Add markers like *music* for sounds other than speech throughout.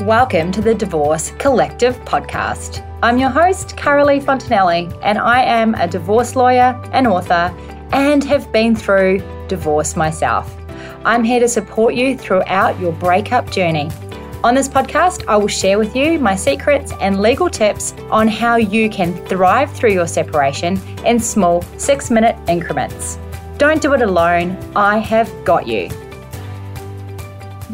Welcome to the Divorce Collective podcast. I'm your host, Caralee Fontanelli, and I am a divorce lawyer and author and have been through divorce myself. I'm here to support you throughout your breakup journey. On this podcast, I will share with you my secrets and legal tips on how you can thrive through your separation in small six minute increments. Don't do it alone, I have got you.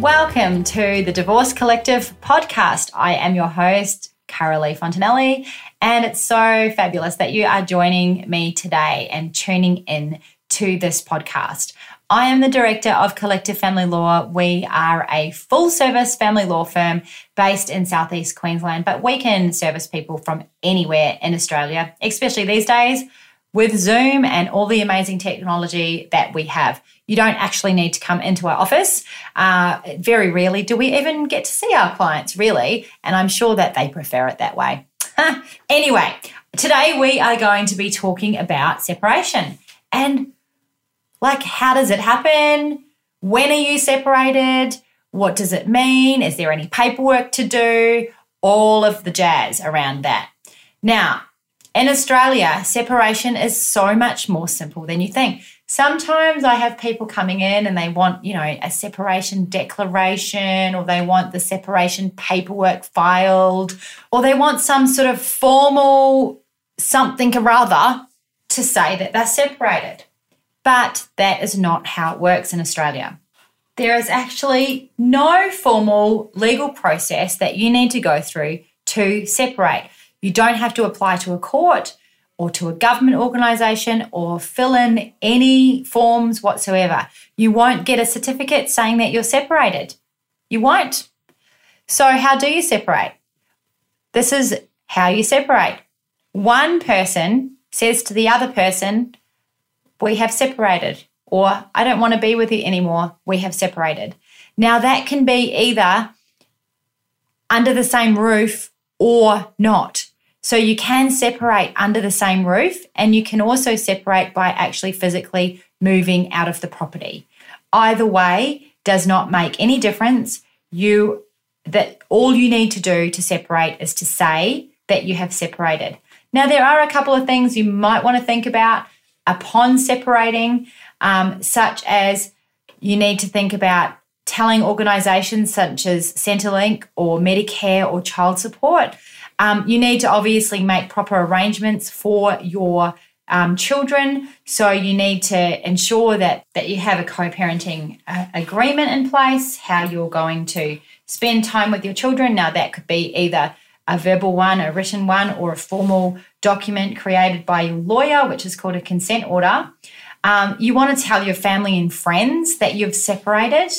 Welcome to the Divorce Collective podcast. I am your host, Caralee Fontanelli, and it's so fabulous that you are joining me today and tuning in to this podcast. I am the director of Collective Family Law. We are a full service family law firm based in southeast Queensland, but we can service people from anywhere in Australia, especially these days with Zoom and all the amazing technology that we have. You don't actually need to come into our office. Uh, very rarely do we even get to see our clients, really. And I'm sure that they prefer it that way. *laughs* anyway, today we are going to be talking about separation and like, how does it happen? When are you separated? What does it mean? Is there any paperwork to do? All of the jazz around that. Now, in Australia, separation is so much more simple than you think. Sometimes I have people coming in and they want, you know, a separation declaration or they want the separation paperwork filed or they want some sort of formal something or other to say that they're separated. But that is not how it works in Australia. There is actually no formal legal process that you need to go through to separate. You don't have to apply to a court or to a government organisation or fill in any forms whatsoever. You won't get a certificate saying that you're separated. You won't. So, how do you separate? This is how you separate. One person says to the other person, We have separated, or I don't want to be with you anymore. We have separated. Now, that can be either under the same roof or not. So you can separate under the same roof and you can also separate by actually physically moving out of the property. Either way does not make any difference. You that all you need to do to separate is to say that you have separated. Now there are a couple of things you might want to think about upon separating, um, such as you need to think about telling organisations such as Centrelink or Medicare or child support um, you need to obviously make proper arrangements for your um, children. So you need to ensure that that you have a co-parenting uh, agreement in place. How you're going to spend time with your children. Now that could be either a verbal one, a written one, or a formal document created by your lawyer, which is called a consent order. Um, you want to tell your family and friends that you've separated.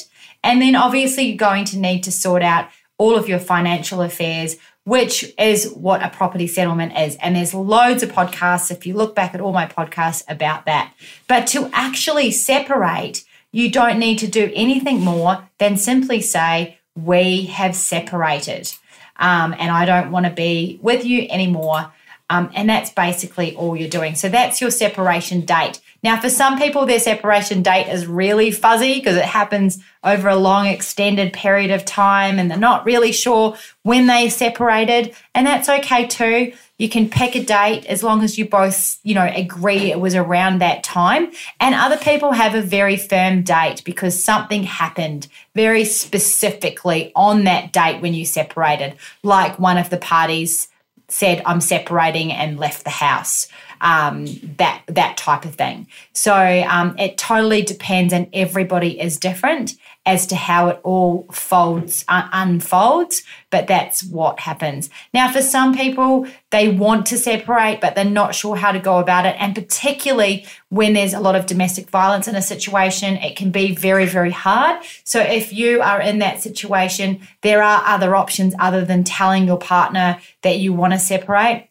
And then obviously, you're going to need to sort out all of your financial affairs, which is what a property settlement is. And there's loads of podcasts, if you look back at all my podcasts about that. But to actually separate, you don't need to do anything more than simply say, We have separated. Um, and I don't want to be with you anymore. Um, and that's basically all you're doing. So that's your separation date. Now, for some people, their separation date is really fuzzy because it happens over a long, extended period of time and they're not really sure when they separated. And that's okay too. You can pick a date as long as you both, you know, agree it was around that time. And other people have a very firm date because something happened very specifically on that date when you separated, like one of the parties said, I'm separating and left the house. Um, that that type of thing. So um, it totally depends, and everybody is different as to how it all folds uh, unfolds. But that's what happens. Now, for some people, they want to separate, but they're not sure how to go about it, and particularly when there's a lot of domestic violence in a situation, it can be very very hard. So if you are in that situation, there are other options other than telling your partner that you want to separate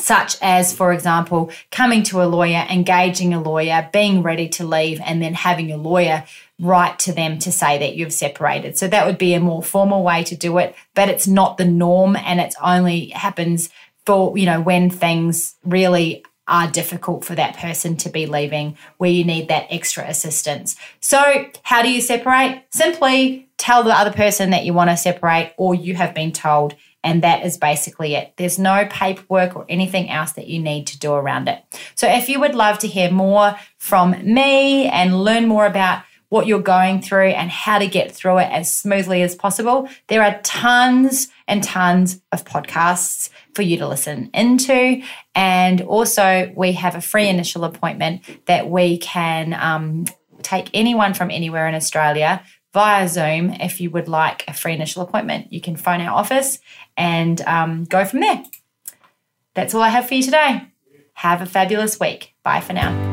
such as, for example, coming to a lawyer, engaging a lawyer, being ready to leave, and then having a lawyer write to them to say that you've separated. So that would be a more formal way to do it, but it's not the norm and it only happens for, you know, when things really are difficult for that person to be leaving, where you need that extra assistance. So, how do you separate? Simply tell the other person that you want to separate, or you have been told, and that is basically it. There's no paperwork or anything else that you need to do around it. So, if you would love to hear more from me and learn more about what you're going through and how to get through it as smoothly as possible, there are tons and tons of podcasts for you to listen into. And also, we have a free initial appointment that we can um, take anyone from anywhere in Australia via Zoom if you would like a free initial appointment. You can phone our office and um, go from there. That's all I have for you today. Have a fabulous week. Bye for now.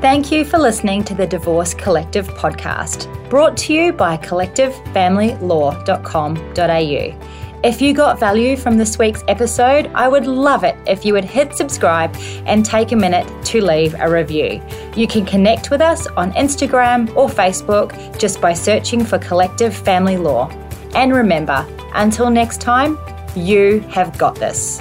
Thank you for listening to the Divorce Collective podcast, brought to you by collectivefamilylaw.com.au. If you got value from this week's episode, I would love it if you would hit subscribe and take a minute to leave a review. You can connect with us on Instagram or Facebook just by searching for Collective Family Law. And remember, until next time, you have got this.